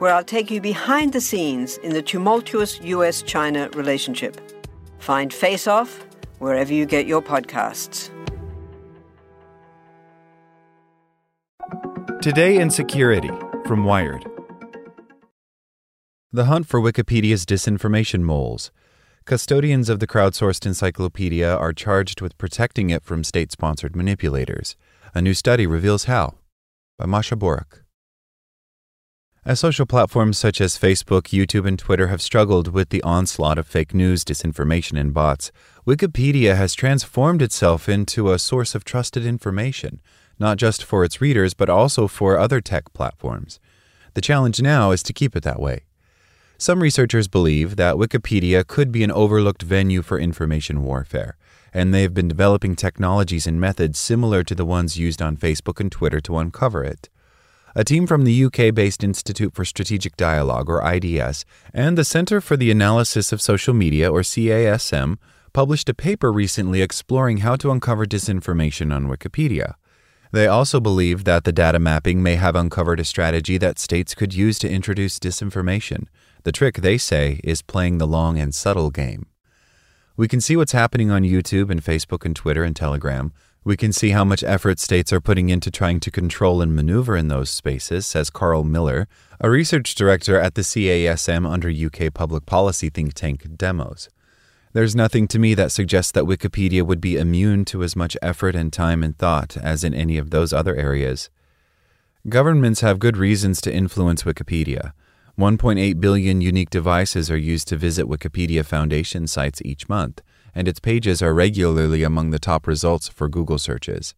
where I'll take you behind the scenes in the tumultuous US China relationship. Find Face Off wherever you get your podcasts. Today in Security from Wired. The hunt for Wikipedia's disinformation moles. Custodians of the crowdsourced encyclopedia are charged with protecting it from state sponsored manipulators. A new study reveals how. By Masha Borak. As social platforms such as Facebook, YouTube, and Twitter have struggled with the onslaught of fake news, disinformation, and bots, Wikipedia has transformed itself into a source of trusted information, not just for its readers, but also for other tech platforms. The challenge now is to keep it that way. Some researchers believe that Wikipedia could be an overlooked venue for information warfare, and they've been developing technologies and methods similar to the ones used on Facebook and Twitter to uncover it. A team from the UK based Institute for Strategic Dialogue, or IDS, and the Center for the Analysis of Social Media, or CASM, published a paper recently exploring how to uncover disinformation on Wikipedia. They also believe that the data mapping may have uncovered a strategy that states could use to introduce disinformation. The trick, they say, is playing the long and subtle game. We can see what's happening on YouTube and Facebook and Twitter and Telegram. We can see how much effort states are putting into trying to control and maneuver in those spaces, says Carl Miller, a research director at the CASM under UK public policy think tank Demos. There's nothing to me that suggests that Wikipedia would be immune to as much effort and time and thought as in any of those other areas. Governments have good reasons to influence Wikipedia. 1.8 billion unique devices are used to visit Wikipedia Foundation sites each month, and its pages are regularly among the top results for Google searches.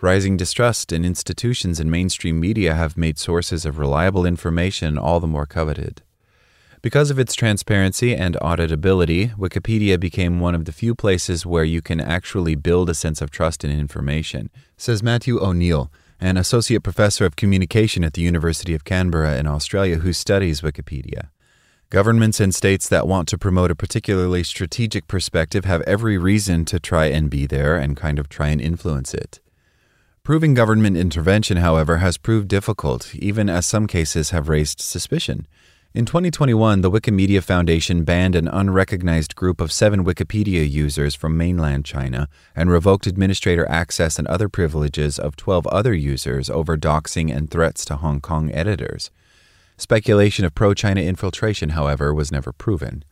Rising distrust in institutions and mainstream media have made sources of reliable information all the more coveted. Because of its transparency and auditability, Wikipedia became one of the few places where you can actually build a sense of trust in information, says Matthew O'Neil, an associate professor of communication at the University of Canberra in Australia who studies Wikipedia. Governments and states that want to promote a particularly strategic perspective have every reason to try and be there and kind of try and influence it. Proving government intervention, however, has proved difficult, even as some cases have raised suspicion. In 2021, the Wikimedia Foundation banned an unrecognized group of seven Wikipedia users from mainland China and revoked administrator access and other privileges of 12 other users over doxing and threats to Hong Kong editors. Speculation of pro China infiltration, however, was never proven.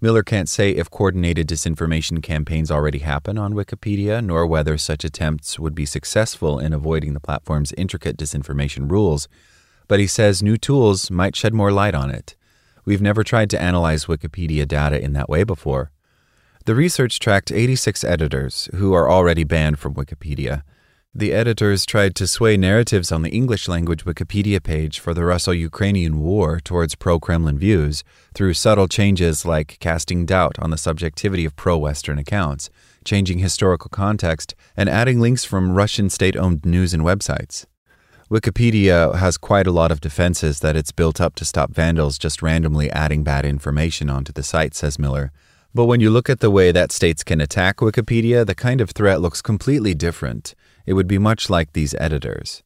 Miller can't say if coordinated disinformation campaigns already happen on Wikipedia, nor whether such attempts would be successful in avoiding the platform's intricate disinformation rules but he says new tools might shed more light on it. We've never tried to analyze Wikipedia data in that way before. The research tracked 86 editors who are already banned from Wikipedia. The editors tried to sway narratives on the English language Wikipedia page for the Russo Ukrainian war towards pro Kremlin views through subtle changes like casting doubt on the subjectivity of pro Western accounts, changing historical context, and adding links from Russian state owned news and websites. Wikipedia has quite a lot of defenses that it's built up to stop vandals just randomly adding bad information onto the site, says Miller. But when you look at the way that states can attack Wikipedia, the kind of threat looks completely different. It would be much like these editors.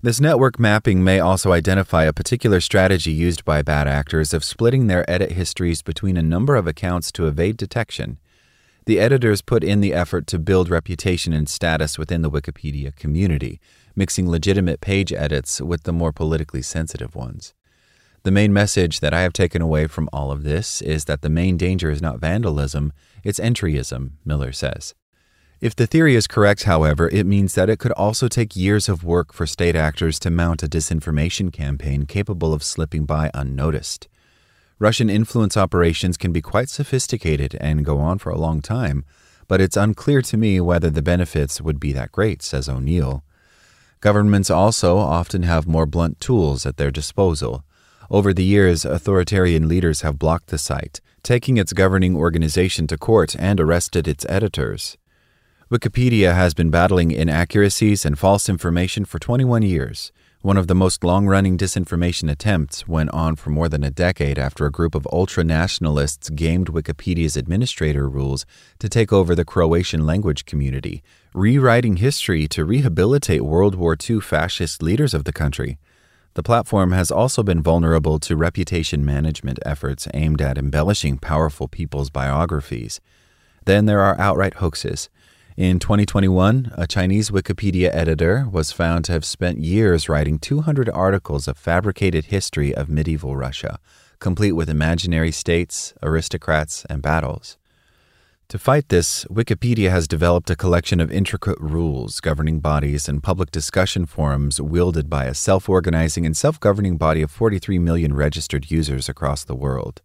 This network mapping may also identify a particular strategy used by bad actors of splitting their edit histories between a number of accounts to evade detection. The editors put in the effort to build reputation and status within the Wikipedia community, mixing legitimate page edits with the more politically sensitive ones. The main message that I have taken away from all of this is that the main danger is not vandalism, it's entryism, Miller says. If the theory is correct, however, it means that it could also take years of work for state actors to mount a disinformation campaign capable of slipping by unnoticed. Russian influence operations can be quite sophisticated and go on for a long time, but it's unclear to me whether the benefits would be that great, says O'Neil. Governments also often have more blunt tools at their disposal. Over the years, authoritarian leaders have blocked the site, taking its governing organization to court and arrested its editors. Wikipedia has been battling inaccuracies and false information for 21 years. One of the most long running disinformation attempts went on for more than a decade after a group of ultra nationalists gamed Wikipedia's administrator rules to take over the Croatian language community, rewriting history to rehabilitate World War II fascist leaders of the country. The platform has also been vulnerable to reputation management efforts aimed at embellishing powerful people's biographies. Then there are outright hoaxes. In 2021, a Chinese Wikipedia editor was found to have spent years writing 200 articles of fabricated history of medieval Russia, complete with imaginary states, aristocrats, and battles. To fight this, Wikipedia has developed a collection of intricate rules governing bodies and public discussion forums wielded by a self organizing and self governing body of 43 million registered users across the world.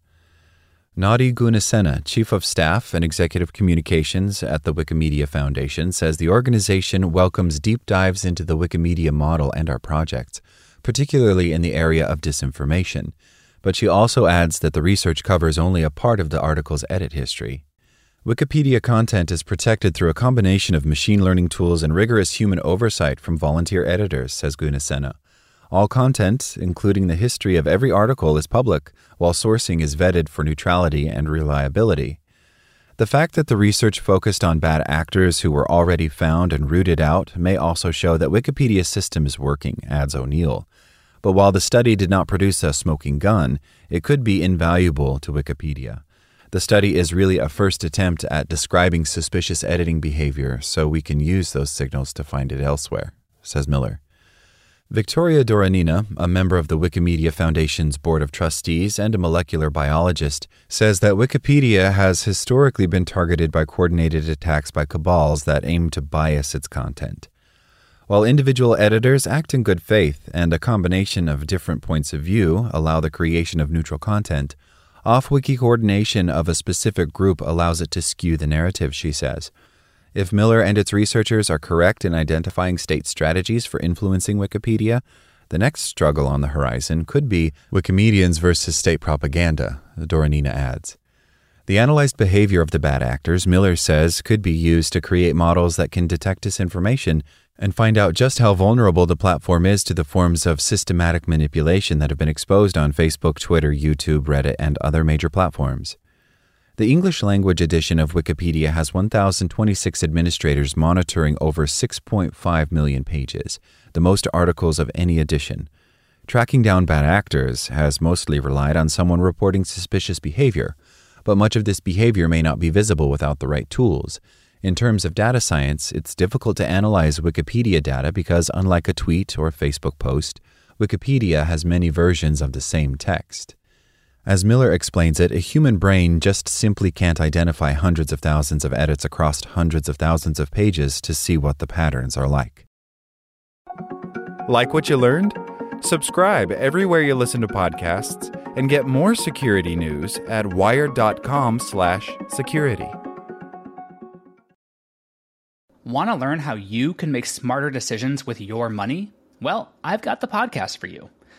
Nadee Gunasena, Chief of Staff and Executive Communications at the Wikimedia Foundation, says the organization welcomes deep dives into the Wikimedia model and our projects, particularly in the area of disinformation. But she also adds that the research covers only a part of the article's edit history. Wikipedia content is protected through a combination of machine learning tools and rigorous human oversight from volunteer editors, says Gunasena. All content, including the history of every article, is public, while sourcing is vetted for neutrality and reliability. The fact that the research focused on bad actors who were already found and rooted out may also show that Wikipedia's system is working, adds O'Neil. But while the study did not produce a smoking gun, it could be invaluable to Wikipedia. The study is really a first attempt at describing suspicious editing behavior, so we can use those signals to find it elsewhere, says Miller. Victoria Doronina, a member of the Wikimedia Foundation's Board of Trustees and a molecular biologist, says that Wikipedia has historically been targeted by coordinated attacks by cabals that aim to bias its content. While individual editors act in good faith and a combination of different points of view allow the creation of neutral content, off wiki coordination of a specific group allows it to skew the narrative, she says. If Miller and its researchers are correct in identifying state strategies for influencing Wikipedia, the next struggle on the horizon could be Wikimedians versus state propaganda, Doronina adds. The analyzed behavior of the bad actors, Miller says, could be used to create models that can detect disinformation and find out just how vulnerable the platform is to the forms of systematic manipulation that have been exposed on Facebook, Twitter, YouTube, Reddit, and other major platforms. The English language edition of Wikipedia has 1,026 administrators monitoring over 6.5 million pages, the most articles of any edition. Tracking down bad actors has mostly relied on someone reporting suspicious behavior, but much of this behavior may not be visible without the right tools. In terms of data science, it's difficult to analyze Wikipedia data because, unlike a tweet or Facebook post, Wikipedia has many versions of the same text. As Miller explains it, a human brain just simply can't identify hundreds of thousands of edits across hundreds of thousands of pages to see what the patterns are like. Like what you learned? Subscribe everywhere you listen to podcasts and get more security news at wired.com/security. Want to learn how you can make smarter decisions with your money? Well, I've got the podcast for you.